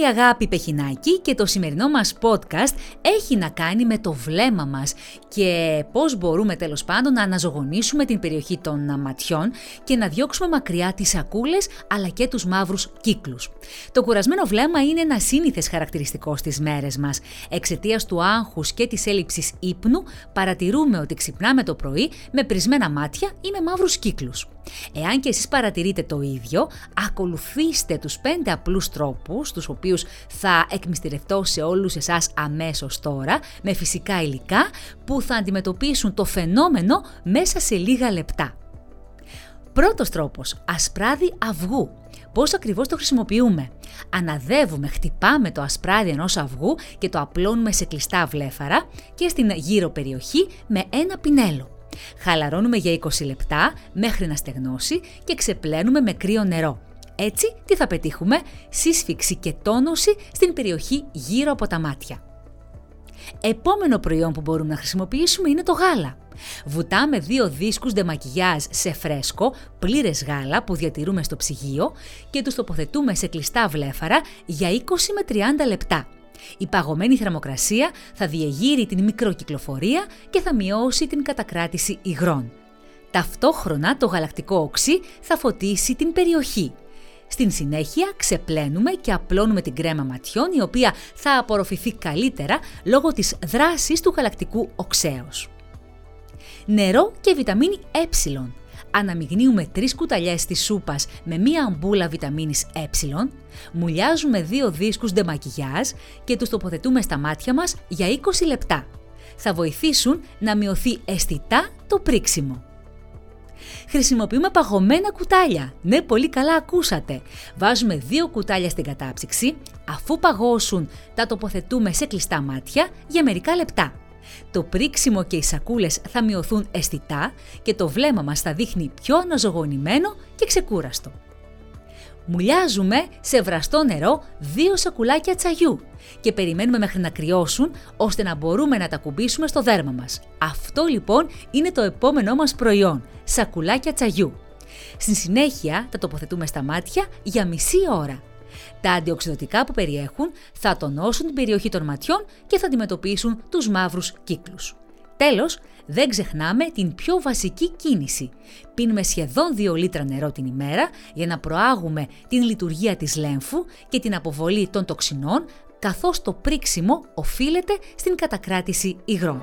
η Αγάπη Πεχινάκη και το σημερινό μας podcast έχει να κάνει με το βλέμμα μας και πώς μπορούμε τέλος πάντων να αναζωογονήσουμε την περιοχή των ματιών και να διώξουμε μακριά τις σακούλες αλλά και τους μαύρους κύκλους. Το κουρασμένο βλέμμα είναι ένα σύνηθες χαρακτηριστικό στις μέρες μας. Εξαιτίας του άγχους και της έλλειψης ύπνου παρατηρούμε ότι ξυπνάμε το πρωί με πρισμένα μάτια ή με μαύρους κύκλους. Εάν και εσείς παρατηρείτε το ίδιο, ακολουθήστε τους πέντε απλούς τρόπους, τους οποίους θα εκμυστηρευτώ σε όλους εσάς αμέσως τώρα, με φυσικά υλικά, που θα αντιμετωπίσουν το φαινόμενο μέσα σε λίγα λεπτά. Πρώτος τρόπος, ασπράδι αυγού. Πώς ακριβώς το χρησιμοποιούμε; Αναδεύουμε, χτυπάμε το ασπράδι ενός αυγού και το απλώνουμε σε κλειστά βλέφαρα και στην γύρω περιοχή με ένα πινέλο. Χαλαρώνουμε για 20 λεπτά μέχρι να στεγνώσει και ξεπλένουμε με κρύο νερό. Έτσι, τι θα πετύχουμε, σύσφυξη και τόνωση στην περιοχή γύρω από τα μάτια. Επόμενο προϊόν που μπορούμε να χρησιμοποιήσουμε είναι το γάλα. Βουτάμε δύο δίσκους ντεμακιγιάζ σε φρέσκο, πλήρες γάλα που διατηρούμε στο ψυγείο και τους τοποθετούμε σε κλειστά βλέφαρα για 20 με 30 λεπτά. Η παγωμένη θερμοκρασία θα διεγείρει την μικροκυκλοφορία και θα μειώσει την κατακράτηση υγρών. Ταυτόχρονα το γαλακτικό οξύ θα φωτίσει την περιοχή. Στην συνέχεια ξεπλένουμε και απλώνουμε την κρέμα ματιών η οποία θα απορροφηθεί καλύτερα λόγω της δράσης του γαλακτικού οξέως. Νερό και βιταμίνη ε αναμειγνύουμε 3 κουταλιές της σούπας με μία αμπούλα βιταμίνης ε, μουλιάζουμε δύο δίσκους ντεμακιγιάζ και τους τοποθετούμε στα μάτια μας για 20 λεπτά. Θα βοηθήσουν να μειωθεί αισθητά το πρίξιμο. Χρησιμοποιούμε παγωμένα κουτάλια. Ναι, πολύ καλά ακούσατε. Βάζουμε δύο κουτάλια στην κατάψυξη, αφού παγώσουν τα τοποθετούμε σε κλειστά μάτια για μερικά λεπτά. Το πρίξιμο και οι σακούλες θα μειωθούν αισθητά και το βλέμμα μας θα δείχνει πιο αναζωογονημένο και ξεκούραστο. Μουλιάζουμε σε βραστό νερό δύο σακουλάκια τσαγιού και περιμένουμε μέχρι να κρυώσουν ώστε να μπορούμε να τα κουμπίσουμε στο δέρμα μας. Αυτό λοιπόν είναι το επόμενό μας προϊόν, σακουλάκια τσαγιού. Στην συνέχεια τα τοποθετούμε στα μάτια για μισή ώρα τα αντιοξυδοτικά που περιέχουν θα τονώσουν την περιοχή των ματιών και θα αντιμετωπίσουν τους μαύρους κύκλους. Τέλος, δεν ξεχνάμε την πιο βασική κίνηση. Πίνουμε σχεδόν 2 λίτρα νερό την ημέρα για να προάγουμε την λειτουργία της λέμφου και την αποβολή των τοξινών, καθώς το πρίξιμο οφείλεται στην κατακράτηση υγρών.